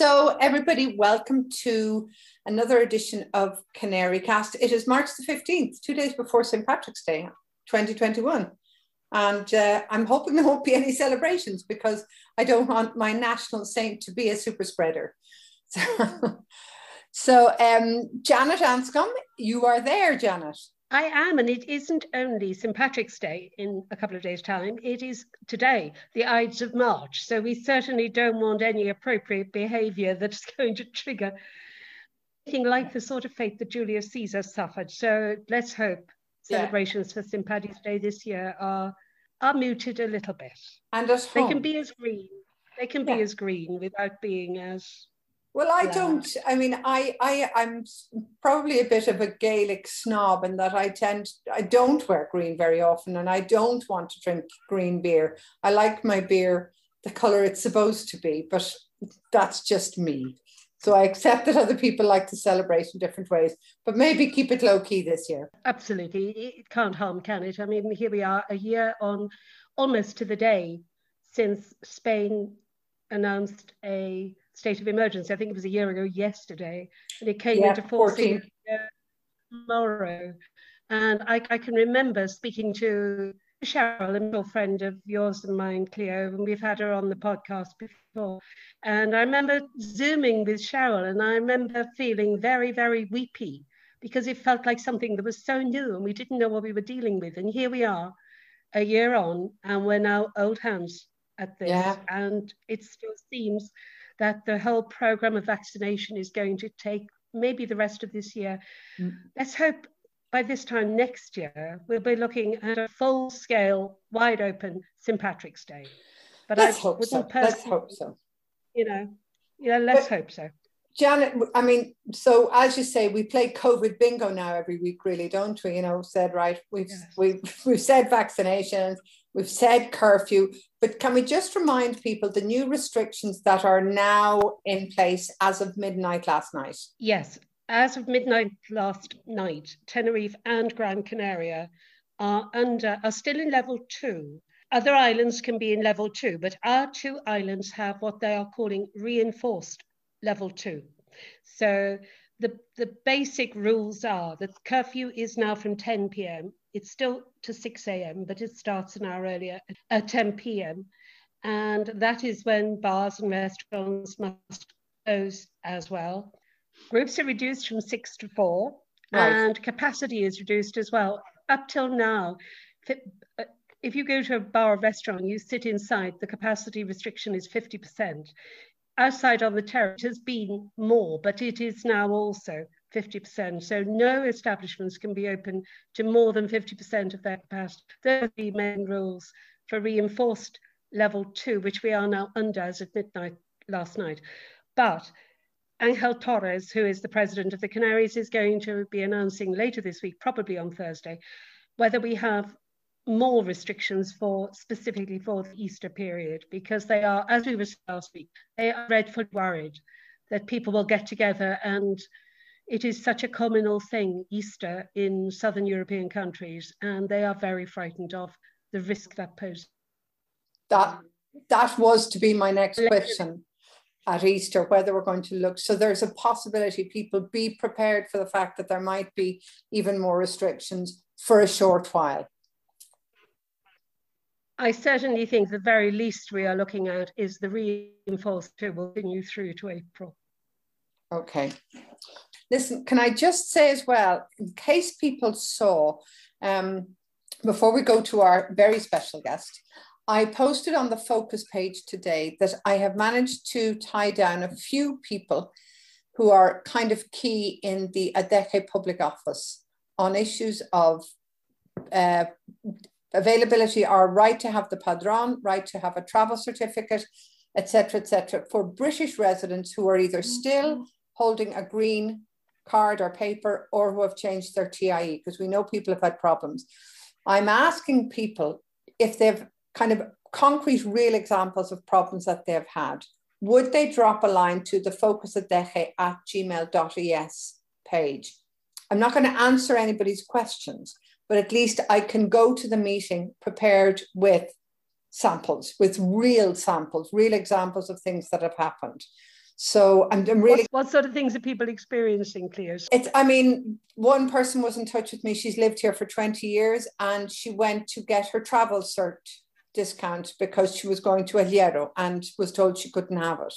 So, everybody, welcome to another edition of Canary Cast. It is March the 15th, two days before St. Patrick's Day 2021. And uh, I'm hoping there won't be any celebrations because I don't want my national saint to be a super spreader. So, so um, Janet Anscombe, you are there, Janet. I am, and it isn't only St. Patrick's Day in a couple of days' time, it is today, the Ides of March. So we certainly don't want any appropriate behaviour that's going to trigger anything like the sort of fate that Julius Caesar suffered. So let's hope celebrations yeah. for St. Paddy's Day this year are, are muted a little bit. And at home. They can be as green. They can yeah. be as green without being as well, I don't. I mean, I, I, I'm probably a bit of a Gaelic snob in that I tend, I don't wear green very often, and I don't want to drink green beer. I like my beer the color it's supposed to be, but that's just me. So I accept that other people like to celebrate in different ways, but maybe keep it low key this year. Absolutely, it can't harm, can it? I mean, here we are, a year on, almost to the day since Spain announced a state of emergency. I think it was a year ago yesterday, and it came yeah, into force tomorrow. And I, I, can remember speaking to Cheryl, a mutual friend of yours and mine, Cleo, and we've had her on the podcast before. And I remember Zooming with Cheryl, and I remember feeling very, very weepy because it felt like something that was so new and we didn't know what we were dealing with. And here we are, a year on, and we're now old hands at this. Yeah. And it still seems that the whole program of vaccination is going to take maybe the rest of this year. Mm. Let's hope by this time next year, we'll be looking at a full scale, wide open St. Patrick's Day. But let's I hope so. Let's hope so. You know, yeah, let's but, hope so. Janet, I mean, so as you say, we play COVID bingo now every week, really, don't we? You know, said right, we've yes. we've we've said vaccinations, we've said curfew, but can we just remind people the new restrictions that are now in place as of midnight last night? Yes, as of midnight last night, Tenerife and Gran Canaria are under are still in level two. Other islands can be in level two, but our two islands have what they are calling reinforced level two. So the, the basic rules are that curfew is now from 10 p.m. It's still to 6 a.m., but it starts an hour earlier at 10 p.m. And that is when bars and restaurants must close as well. Groups are reduced from six to four, right. and capacity is reduced as well. Up till now, uh, if you go to a bar or restaurant, you sit inside, the capacity restriction is 50% outside on the terrace has been more, but it is now also 50%. So no establishments can be open to more than 50% of their capacity. Those are the main rules for reinforced level two, which we are now under as of midnight last night. But Angel Torres, who is the president of the Canaries, is going to be announcing later this week, probably on Thursday, whether we have more restrictions for specifically for the Easter period because they are, as we were last week, they are dreadfully worried that people will get together and it is such a communal thing, Easter, in southern European countries, and they are very frightened of the risk that poses. That that was to be my next question at Easter, whether we're going to look. So there's a possibility people be prepared for the fact that there might be even more restrictions for a short while. I certainly think the very least we are looking at is the reinforced will continue through to April. Okay. Listen, can I just say as well, in case people saw, um, before we go to our very special guest, I posted on the focus page today that I have managed to tie down a few people who are kind of key in the Adeje public office on issues of uh, availability are right to have the padron, right to have a travel certificate, etc., etc., for British residents who are either still mm-hmm. holding a green card or paper or who have changed their TIE, because we know people have had problems. I'm asking people if they've kind of concrete, real examples of problems that they've had. Would they drop a line to the focus at gmail.es page? I'm not going to answer anybody's questions, but at least I can go to the meeting prepared with samples, with real samples, real examples of things that have happened. So I'm, I'm really. What, what, sort of things are people experiencing, Cleo? It's. I mean, one person was in touch with me. She's lived here for 20 years, and she went to get her travel cert discount because she was going to El Hierro and was told she couldn't have it.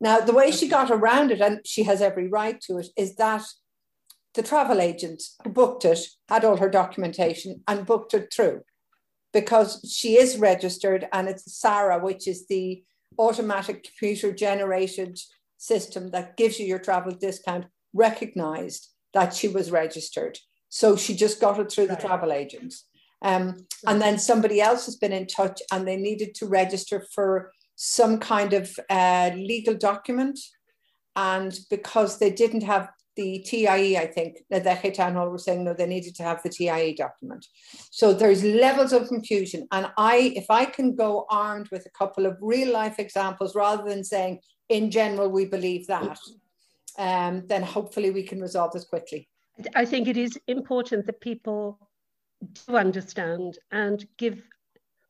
Now, the way she got around it, and she has every right to it, is that the travel agent who booked it had all her documentation and booked it through because she is registered and it's SARA, which is the automatic computer generated system that gives you your travel discount, recognized that she was registered. So she just got it through right. the travel agents. Um, and then somebody else has been in touch and they needed to register for some kind of uh, legal document. And because they didn't have the TIE, I think, the Town Hall were saying, no, they needed to have the TIE document. So there's levels of confusion. And I, if I can go armed with a couple of real life examples rather than saying, in general, we believe that, um, then hopefully we can resolve this quickly. I think it is important that people do understand and give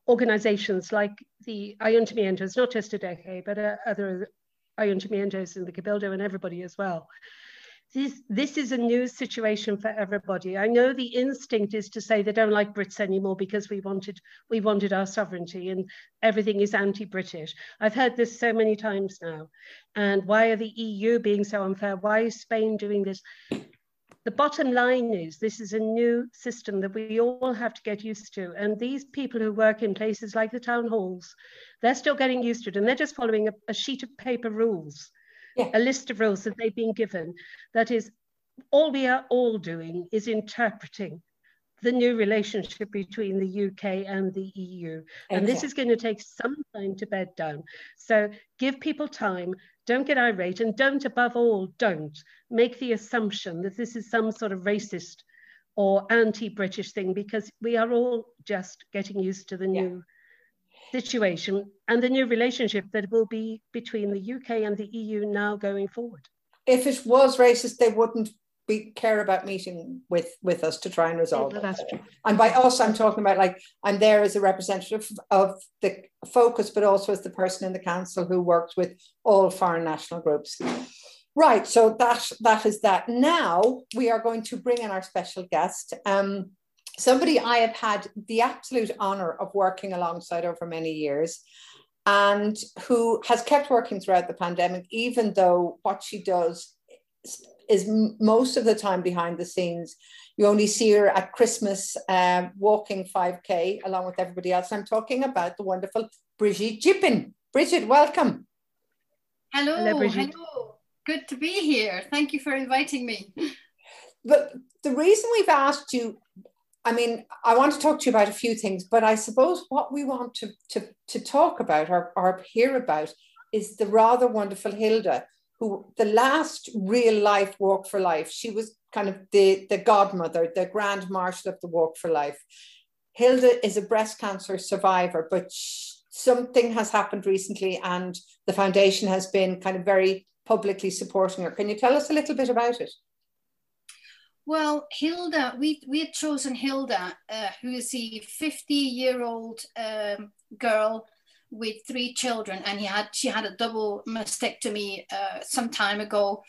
organizations like the Ayuntamientos, not just Adeje, but uh, other Ayuntamientos in the Cabildo and everybody as well, this, this is a new situation for everybody. I know the instinct is to say they don't like Brits anymore because we wanted we wanted our sovereignty and everything is anti-British. I've heard this so many times now. And why are the EU being so unfair? Why is Spain doing this? The bottom line is this is a new system that we all have to get used to. And these people who work in places like the town halls, they're still getting used to it and they're just following a, a sheet of paper rules yeah. a list of rules that they've been given. That is, all we are all doing is interpreting the new relationship between the UK and the EU. And this is going to take some time to bed down. So give people time, don't get irate, and don't, above all, don't make the assumption that this is some sort of racist or anti British thing because we are all just getting used to the new. Situation and the new relationship that will be between the UK and the EU now going forward. If it was racist, they wouldn't be, care about meeting with, with us to try and resolve yeah, That's true. And by us, I'm talking about like I'm there as a representative of the focus, but also as the person in the council who works with all foreign national groups. Right, so that that is that. Now we are going to bring in our special guest. Um, somebody I have had the absolute honor of working alongside over many years and who has kept working throughout the pandemic, even though what she does is most of the time behind the scenes. You only see her at Christmas um, walking 5K along with everybody else. I'm talking about the wonderful Brigitte Gypen. Bridget, welcome. Hello, hello, hello. Good to be here. Thank you for inviting me. But the reason we've asked you I mean, I want to talk to you about a few things, but I suppose what we want to, to, to talk about or, or hear about is the rather wonderful Hilda, who the last real life walk for life, she was kind of the, the godmother, the grand marshal of the walk for life. Hilda is a breast cancer survivor, but something has happened recently and the foundation has been kind of very publicly supporting her. Can you tell us a little bit about it? Well, Hilda, we, we had chosen Hilda, uh, who is a 50 year old um, girl with three children, and he had she had a double mastectomy uh, some time ago,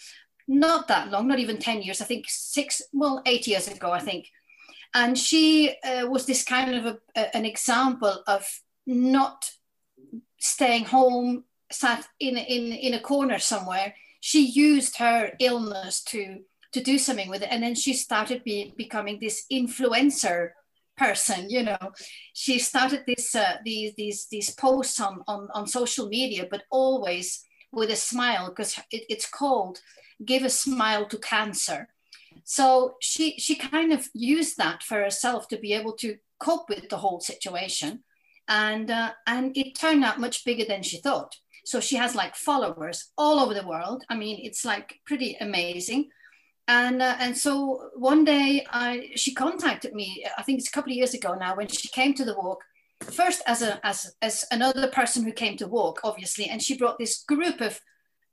not that long, not even 10 years, I think six, well, eight years ago, I think. And she uh, was this kind of a, a, an example of not staying home, sat in, in, in a corner somewhere. She used her illness to to do something with it. And then she started be, becoming this influencer person you know. She started this uh, these these these posts on, on on social media but always with a smile because it, it's called give a smile to cancer. So she she kind of used that for herself to be able to cope with the whole situation. And uh, and it turned out much bigger than she thought. So she has like followers all over the world. I mean it's like pretty amazing and uh, and so one day I she contacted me. I think it's a couple of years ago now when she came to the walk. First as a as as another person who came to walk, obviously, and she brought this group of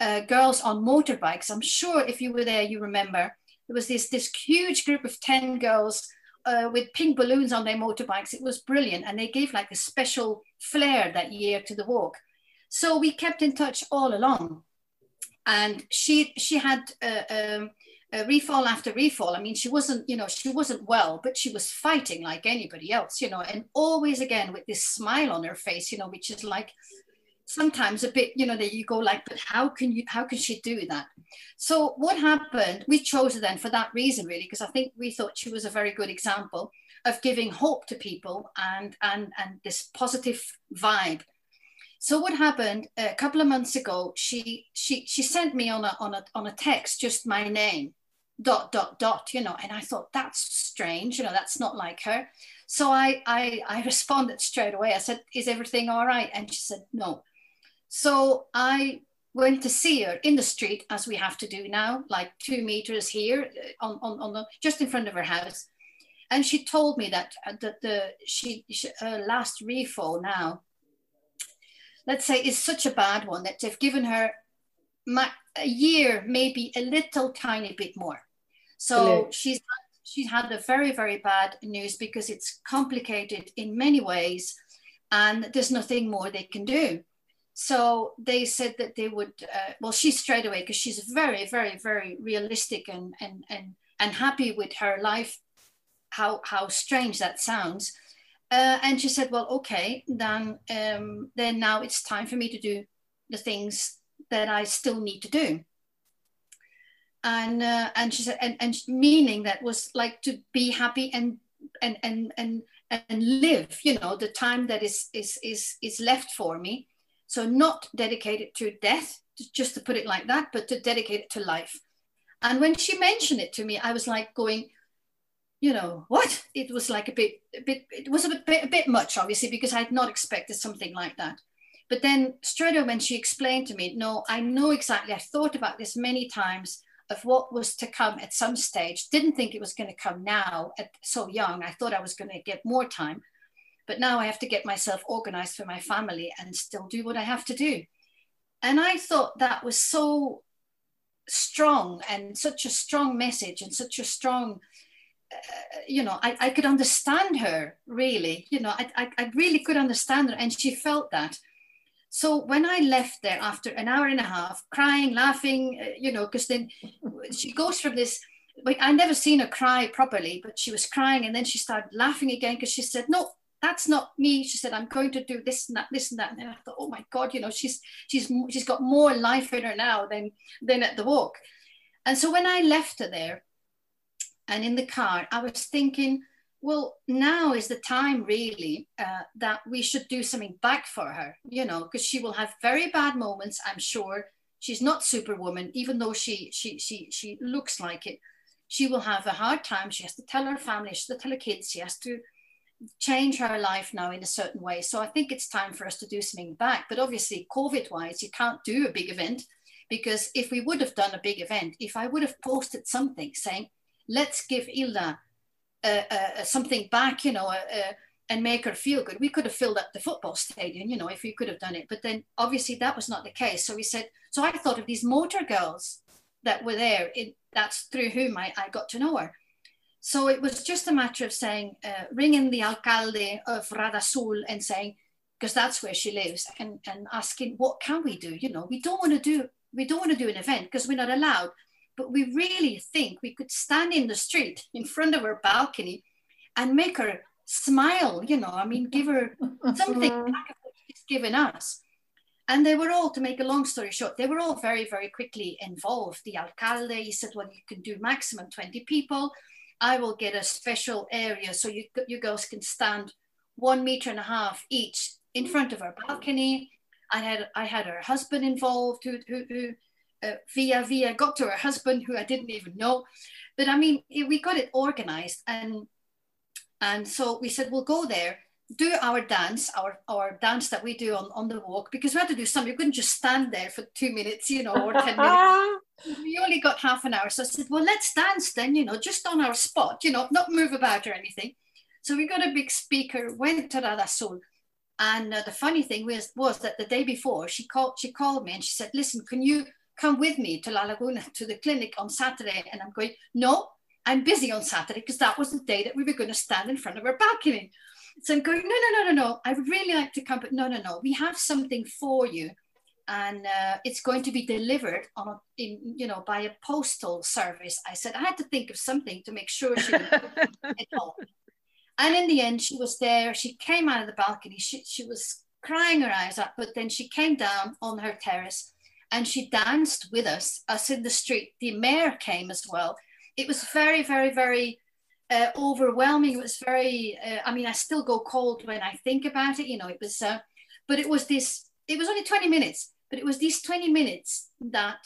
uh, girls on motorbikes. I'm sure if you were there, you remember there was this this huge group of ten girls uh, with pink balloons on their motorbikes. It was brilliant, and they gave like a special flair that year to the walk. So we kept in touch all along and she she had uh, um, Uh, a refall after refall. I mean, she wasn't, you know, she wasn't well, but she was fighting like anybody else, you know, and always again with this smile on her face, you know, which is like sometimes a bit, you know, that you go like, but how can you, how can she do that? So what happened? We chose her then for that reason, really, because I think we thought she was a very good example of giving hope to people and and and this positive vibe. So what happened a couple of months ago? She she she sent me on a on a on a text just my name, dot dot dot you know and i thought that's strange you know that's not like her. So i i i responded straight away. I said is everything all right? And she said no. So i went to see her in the street as we have to do now like two meters here uh, on on, on the just in front of her house. And she told me that uh, that the she, she her last refall now let's say is such a bad one that they've given her a year maybe a little tiny bit more so she's she had a very very bad news because it's complicated in many ways, and there's nothing more they can do. So they said that they would. Uh, well, she straight away because she's very very very realistic and and and and happy with her life. How how strange that sounds. Uh, and she said, "Well, okay, then um, then now it's time for me to do the things that I still need to do." and uh, and she said and, and meaning that was like to be happy and and and and and live you know the time that is is is is left for me so not dedicated to death just to put it like that but to dedicate it to life and when she mentioned it to me i was like going you know what it was like a bit a bit it was a bit a bit much obviously because i had not expected something like that but then straight away when she explained to me no i know exactly i thought about this many times of what was to come at some stage. Didn't think it was going to come now at so young. I thought I was going to get more time. But now I have to get myself organized for my family and still do what I have to do. And I thought that was so strong and such a strong message and such a strong, you know, I, I could understand her really, you know, I, I, I really could understand her. And she felt that. So when I left there after an hour and a half, crying, laughing, uh, you know, because then she goes from this. Like I never seen her cry properly, but she was crying, and then she started laughing again because she said, "No, that's not me." She said, "I'm going to do this and that, this and that." And then I thought, "Oh my God, you know, she's she's she's got more life in her now than than at the walk." And so when I left her there, and in the car, I was thinking well, now is the time really uh, that we should do something back for her, you know, because she will have very bad moments, I'm sure. She's not superwoman, even though she she she she looks like it. She will have a hard time. She has to tell her family, she has to tell her kids, she has to change her life now in a certain way. So I think it's time for us to do something back. But obviously, COVID wise, you can't do a big event because if we would have done a big event, if I would have posted something saying, let's give Hilda something back, you know, and make her feel good. We could have filled up the football stadium, you know, if we could have done it. But then obviously that was not the case. So we said, so I thought of these motor girls that were there. It, that's through whom I, I got to know her. So it was just a matter of saying, uh, ringing the alcalde of Radazul and saying, because that's where she lives, and, and asking, what can we do? You know, we don't want to do, we don't want to do an event because we're not allowed but we really think we could stand in the street in front of her balcony and make her smile, you know, I mean, give her something back of what she's given us. And they were all, to make a long story short, they were all very, very quickly involved. The alcalde, he said, well, you can do maximum 20 people. I will get a special area so you, you girls can stand one meter and a half each in front of her balcony. I had I had her husband involved who, who, who uh, via via got to her husband who I didn't even know. But I mean, we got it organized, and and so we said we'll go there, do our dance, our our dance that we do on on the walk because we had to do something. We couldn't just stand there for two minutes, you know, or ten minutes. we only got half an hour, so I said, well, let's dance then, you know, just on our spot, you know, not move about or anything. So we got a big speaker, went to Radazul. And uh, the funny thing was, was that the day before she called, she called me and she said, listen, can you come with me to La Laguna to the clinic on Saturday. And I'm going, no, I'm busy on Saturday because that was the day that we were going to stand in front of our balcony. So I'm going, no, no, no, no, no. I would really like to come, but no, no, no. We have something for you and uh, it's going to be delivered on a, in, you know, by a postal service. I said I had to think of something to make sure she would it all. And in the end, she was there. She came out of the balcony. She, she was crying her eyes out, but then she came down on her terrace and she danced with us, us in the street. The mayor came as well. It was very, very, very uh, overwhelming. It was very, uh, I mean, I still go cold when I think about it. You know, it was, uh, but it was this, it was only 20 minutes, but it was these 20 minutes that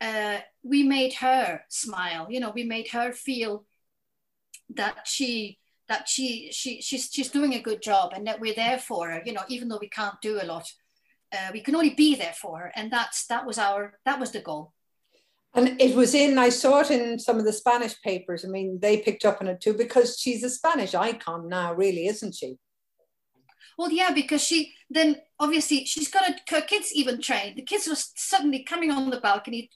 uh, we made her smile. You know, we made her feel that she, that she, she, she's, she's doing a good job and that we're there for her, you know, even though we can't do a lot. Uh, we can only be there for her. And that's, that was our, that was the goal. And it was in, I saw it in some of the Spanish papers. I mean, they picked up on it too because she's a Spanish icon now, really, isn't she? Well, yeah, because she then obviously she's got a, her kids even trained. The kids were suddenly coming on the balcony,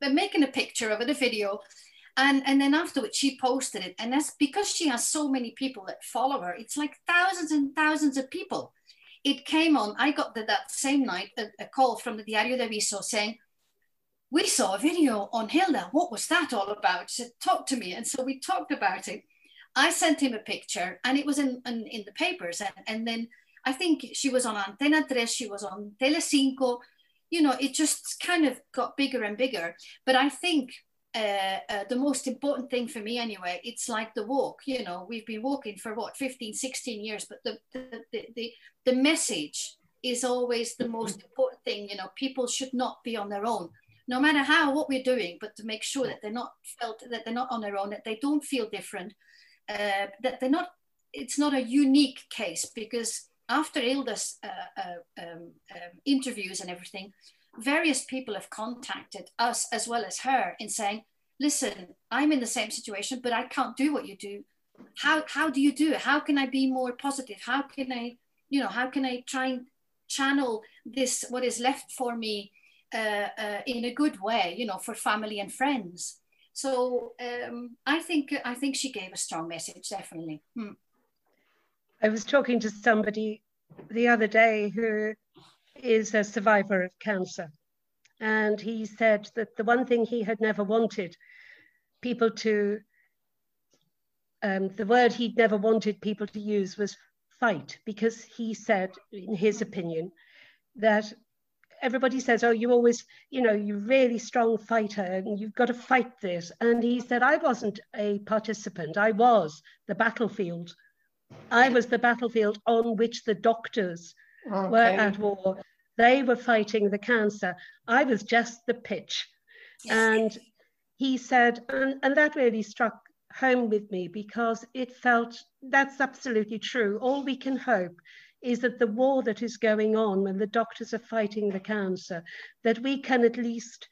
making a picture of it, a video. And, and then afterwards she posted it. And that's because she has so many people that follow her. It's like thousands and thousands of people. It came on, I got the, that same night a, a call from the Diario de Avisos saying, we saw a video on Hilda. What was that all about? She said, talk to me. And so we talked about it. I sent him a picture and it was in, in, in the papers. And, and then I think she was on Antena 3, she was on Telecinco. You know, it just kind of got bigger and bigger. But I think uh, uh, the most important thing for me anyway, it's like the walk, you know, we've been walking for what, 15, 16 years, but the, the, the, the, the message is always the most important thing. You know, people should not be on their own no matter how what we're doing, but to make sure that they're not felt that they're not on their own, that they don't feel different, uh, that they're not. It's not a unique case because after Hilda's uh, uh, um, um, interviews and everything, various people have contacted us as well as her in saying, "Listen, I'm in the same situation, but I can't do what you do. How how do you do it? How can I be more positive? How can I, you know, how can I try and channel this what is left for me?" uh, uh, in a good way, you know, for family and friends. So um, I think I think she gave a strong message, definitely. Hmm. I was talking to somebody the other day who is a survivor of cancer, and he said that the one thing he had never wanted people to, um, the word he'd never wanted people to use was fight, because he said, in his opinion, that everybody says, oh, you always, you know, you're really strong fighter and you've got to fight this. And he said, I wasn't a participant. I was the battlefield. I was the battlefield on which the doctors okay. were at war. They were fighting the cancer. I was just the pitch. Yes. And he said, and, and that really struck home with me because it felt that's absolutely true. All we can hope is that the war that is going on when the doctors are fighting the cancer, that we can at least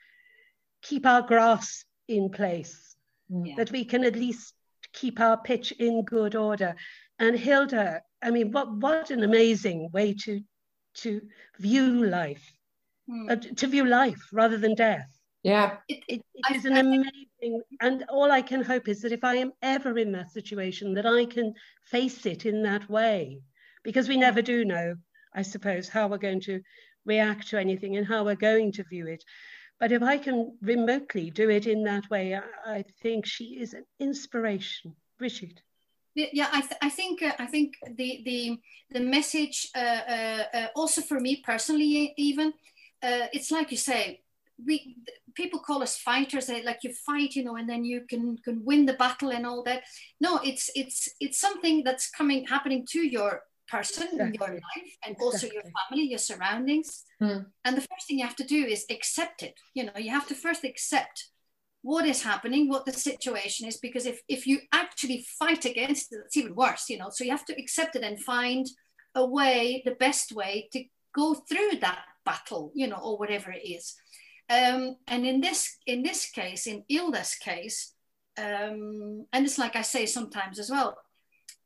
keep our grass in place, yeah. that we can at least keep our pitch in good order. And Hilda, I mean, what, what an amazing way to, to view life, mm. uh, to view life rather than death. Yeah. It, it, it is an amazing, and all I can hope is that if I am ever in that situation, that I can face it in that way because we never do know, I suppose, how we're going to react to anything and how we're going to view it. But if I can remotely do it in that way, I, I think she is an inspiration. Richard. Yeah, I, th I think uh, I think the the the message uh, uh, uh also for me personally even uh, it's like you say we people call us fighters like you fight you know and then you can can win the battle and all that no it's it's it's something that's coming happening to your person exactly. your life and also your family, your surroundings. Mm. And the first thing you have to do is accept it. You know, you have to first accept what is happening, what the situation is, because if, if you actually fight against it, it's even worse, you know. So you have to accept it and find a way, the best way to go through that battle, you know, or whatever it is. Um, and in this in this case, in Hilda's case, um, and it's like I say sometimes as well,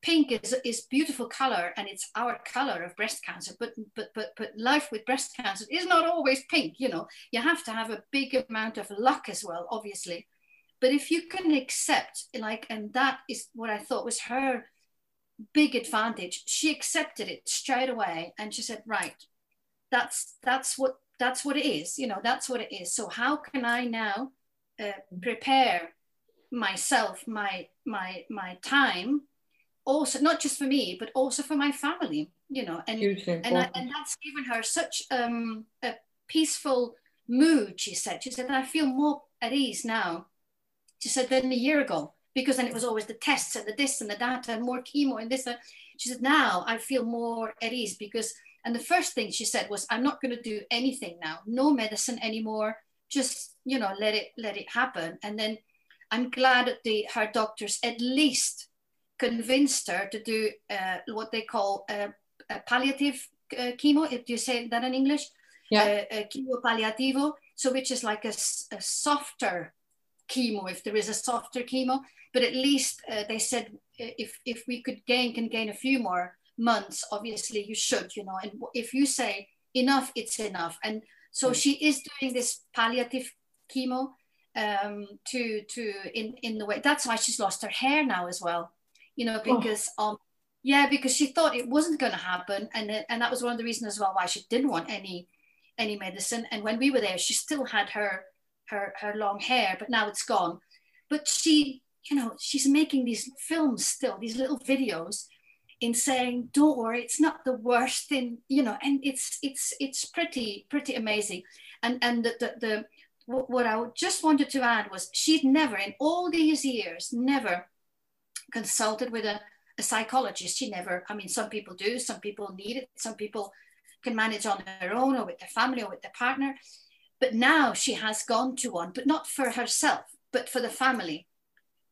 pink is is beautiful color and it's our color of breast cancer but but but but life with breast cancer is not always pink you know you have to have a big amount of luck as well obviously but if you can accept like and that is what i thought was her big advantage she accepted it straight away and she said right that's that's what that's what it is. You know, that's what it is. So how can I now uh, prepare myself, my my my time, also not just for me, but also for my family. You know, and and, I, and that's given her such um, a peaceful mood. She said. She said, I feel more at ease now. She said than a year ago because then it was always the tests and the this and the that and more chemo and this. And she said, now I feel more at ease because, and the first thing she said was, I'm not going to do anything now, no medicine anymore. Just, you know, let it, let it happen. And then I'm glad that the, her doctors at least convinced her to do uh, what they call uh, palliative uh, chemo. If you say that in English, yeah, uh, chemo palliativo. So which is like a, a softer chemo, if there is a softer chemo. But at least uh, they said if if we could gain can gain a few more months, obviously you should, you know. And if you say enough, it's enough. And so mm. she is doing this palliative chemo um, to to in in the way. That's why she's lost her hair now as well, you know, oh. because oh. um yeah, because she thought it wasn't going to happen, and and that was one of the reasons as well why she didn't want any any medicine. And when we were there, she still had her her her long hair, but now it's gone. But she, you know, she's making these films still, these little videos, in saying, "Don't worry, it's not the worst thing," you know, and it's it's it's pretty pretty amazing. And and the the, the what I just wanted to add was she'd never in all these years never consulted with a, a psychologist. She never, I mean, some people do, some people need it, some people can manage on their own or with their family or with their partner. But now she has gone to one, but not for herself, but for the family,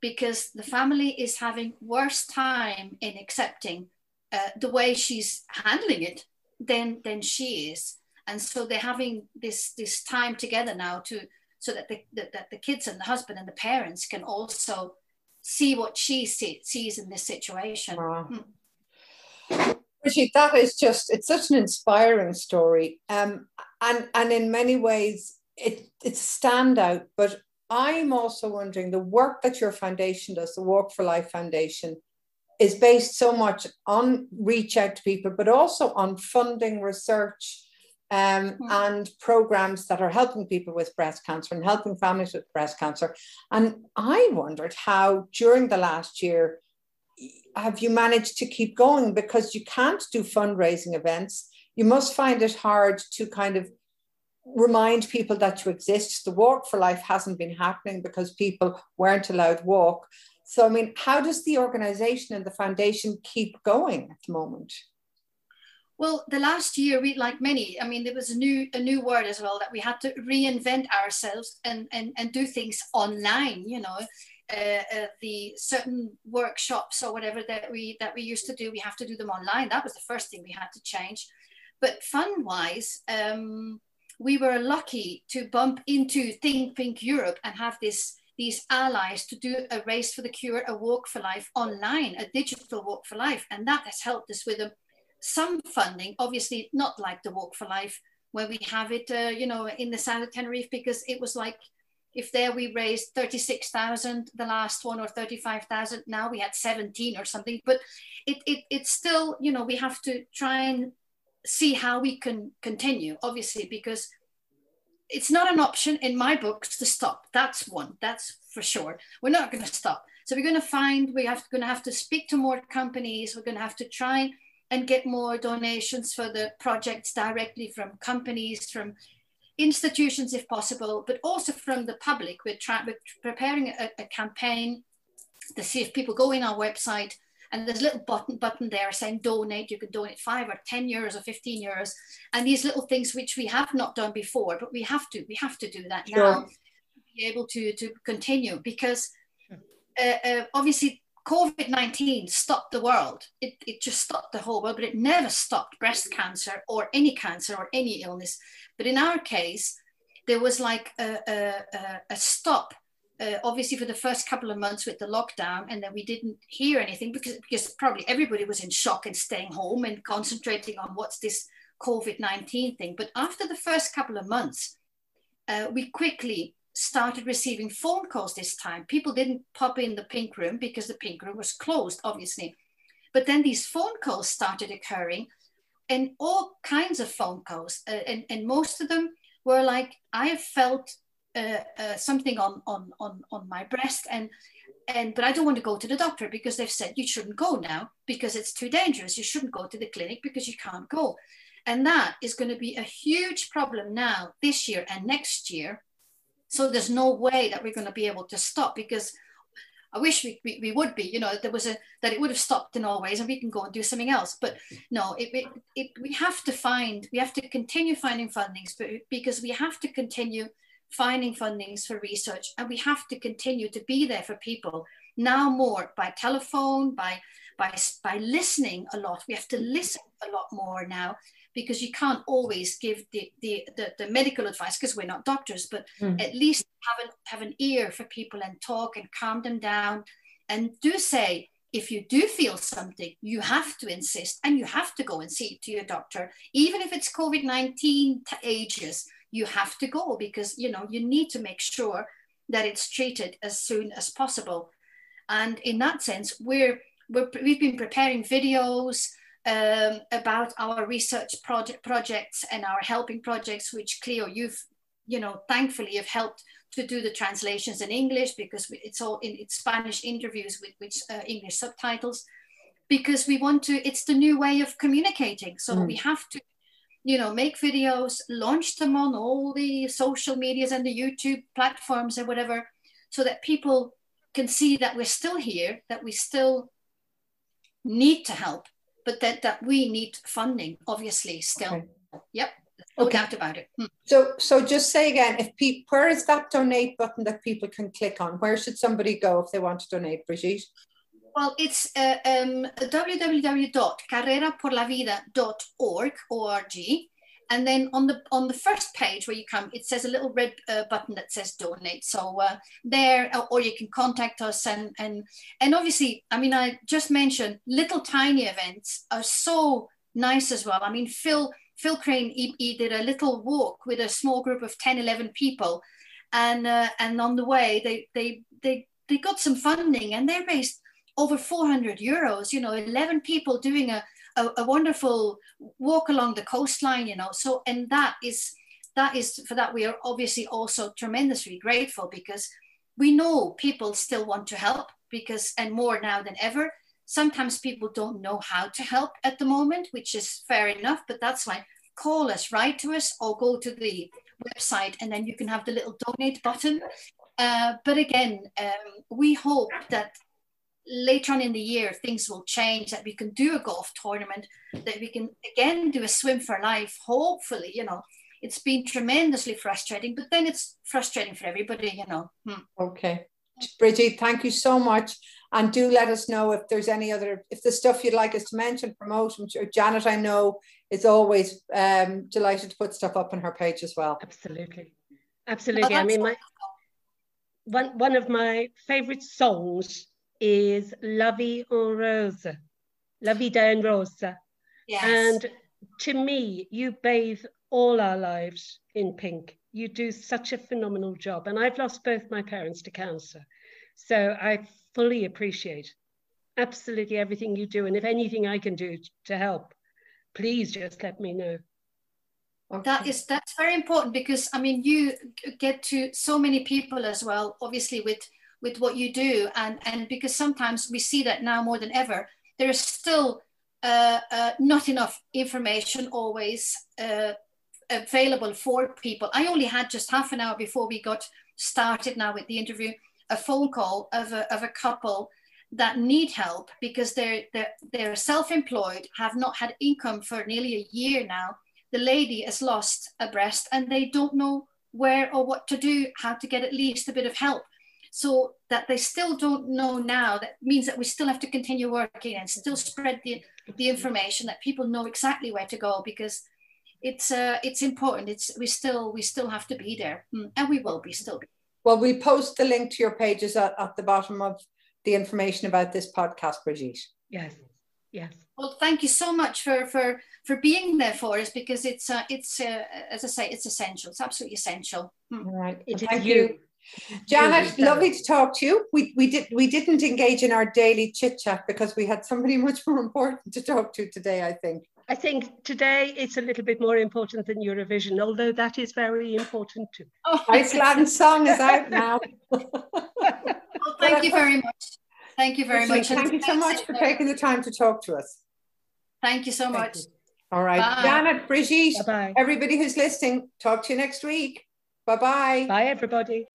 because the family is having worse time in accepting uh, the way she's handling it than than she is, and so they're having this this time together now to so that the that, that the kids and the husband and the parents can also see what she see, sees in this situation. Wow. Hmm. Brigitte, that is just, it's such an inspiring story. Um, and, and in many ways, it, it's a standout. But I'm also wondering the work that your foundation does, the Walk for Life Foundation, is based so much on reach out to people, but also on funding research um, mm-hmm. and programs that are helping people with breast cancer and helping families with breast cancer. And I wondered how during the last year have you managed to keep going because you can't do fundraising events. You must find it hard to kind of remind people that you exist. The Walk for Life hasn't been happening because people weren't allowed walk. So, I mean, how does the organization and the foundation keep going at the moment? Well, the last year, we like many. I mean, there was a new a new word as well that we had to reinvent ourselves and and and do things online. You know, uh, uh, the certain workshops or whatever that we that we used to do, we have to do them online. That was the first thing we had to change. But fun wise, um, we were lucky to bump into Think Pink Europe and have this these allies to do a race for the cure, a walk for life online, a digital walk for life, and that has helped us with a some funding, obviously not like the Walk for Life, where we have it, uh, you know, in the south of Tenerife, because it was like, if there we raised 36,000, the last one, or 35,000, now we had 17 or something. But it, it, it's still, you know, we have to try and see how we can continue, obviously, because it's not an option in my books to stop. That's one, that's for sure. We're not going to stop. So we're going to find, we have going to have to speak to more companies. We're going to have to try and get more donations for the projects directly from companies, from institutions if possible, but also from the public. We're, trying, we're preparing a, a, campaign to see if people go in our website and there's a little button button there saying donate. You can donate five or 10 euros or 15 euros. And these little things which we have not done before, but we have to, we have to do that sure. now to be able to, to continue because uh, uh, obviously COVID 19 stopped the world. It, it just stopped the whole world, but it never stopped breast cancer or any cancer or any illness. But in our case, there was like a, a, a stop, uh, obviously, for the first couple of months with the lockdown. And then we didn't hear anything because, because probably everybody was in shock and staying home and concentrating on what's this COVID 19 thing. But after the first couple of months, uh, we quickly started receiving phone calls this time. People didn't pop in the pink room because the pink room was closed, obviously. But then these phone calls started occurring. and all kinds of phone calls, uh, and, and most of them were like, I have felt uh, uh, something on, on, on, on my breast and and but I don't want to go to the doctor because they've said you shouldn't go now because it's too dangerous. You shouldn't go to the clinic because you can't go. And that is going to be a huge problem now, this year and next year. So there's no way that we're going to be able to stop because I wish we, we, we, would be, you know, there was a, that it would have stopped in all ways and we can go and do something else. But no, it, it, it, we have to find, we have to continue finding fundings because we have to continue finding fundings for research and we have to continue to be there for people now more by telephone, by, by, by listening a lot. We have to listen a lot more now because you can't always give the, the, the, the medical advice because we're not doctors, but mm. at least have an, have an ear for people and talk and calm them down. And do say, if you do feel something, you have to insist and you have to go and see to your doctor, even if it's COVID 19 ages, you have to go because you know you need to make sure that it's treated as soon as possible. And in that sense, we're, we're we've been preparing videos um, about our research project projects and our helping projects, which Cleo, you've, you know, thankfully have helped to do the translations in English because it's all in it's Spanish interviews with which uh, English subtitles, because we want to, it's the new way of communicating. So mm. we have to, you know, make videos, launch them on all the social medias and the YouTube platforms and whatever, so that people can see that we're still here, that we still need to help but that, that we need funding, obviously, still. Okay. Yep. No okay. doubt about it. Hmm. So, so just say again, if people, where is that donate button that people can click on? Where should somebody go if they want to donate, Brigitte? Well, it's uh, um, www.carreraporlavida.org, O-R-G, and then on the on the first page where you come it says a little red uh, button that says donate. So uh, there uh, or you can contact us and and and obviously i mean i just mentioned little tiny events are so nice as well. I mean phil phil crane he, he did a little walk with a small group of 10 11 people. And uh, and on the way they they they they got some funding and they raised over 400 euros you know 11 people doing a a, a wonderful walk along the coastline, you know. So, and that is that is for that we are obviously also tremendously grateful because we know people still want to help because and more now than ever. Sometimes people don't know how to help at the moment which is fair enough but that's why call us write to us or go to the website and then you can have the little donate button. Uh, but again um, we hope that later on in the year things will change that we can do a golf tournament that we can again do a swim for life hopefully you know. It's been tremendously frustrating but then it's frustrating for everybody you know. Hmm. okay. Bridget thank you so much. And do let us know if there's any other if the stuff you'd like us to mention promote janet i know is always um, delighted to put stuff up on her page as well. Absolutely. Absolutely. I mean my one, one of my favorite songs is La Vie en Rose, La Vida en Rosa. Yes. And to me, you bathe all our lives in pink. You do such a phenomenal job. And I've lost both my parents to cancer. So I fully appreciate absolutely everything you do. And if anything I can do to help, please just let me know. Okay. That is that's very important because I mean you get to so many people as well. Obviously, with with what you do. And and because sometimes we see that now more than ever there is still uh, uh, not enough information always uh, available for people. I only had just half an hour before we got started now with the interview a phone call of a, of a couple that need help because they're, they're, they're self-employed have not had income for nearly a year now. The lady has lost a breast and they don't know where or what to do how to get at least a bit of help so that they still don't know now that means that we still have to continue working and still spread the, the information that people know exactly where to go because it's uh, it's important. It's we still we still have to be there mm, and we will be still be. well we post the link to your pages at, at the bottom of the information about this podcast brigitte. Yes yes. Well thank you so much for for for being there for us because it's uh, it's uh, as i say it's essential. It's absolutely essential. Mm. all right. Thank you. you Janet, lovely to talk to you. We, we did we didn't engage in our daily chit chat because we had somebody much more important to talk to today. I think. I think today it's a little bit more important than Eurovision, although that is very important too. Oh, Iceland song is out now. well, thank you very much. Thank you very much. Thank you so much for taking the time to talk to us. Thank you so much. You. All right. Bye. Janet, Brigitte, Bye-bye. everybody who's listening, talk to you next week. Bye-bye. Bye, everybody.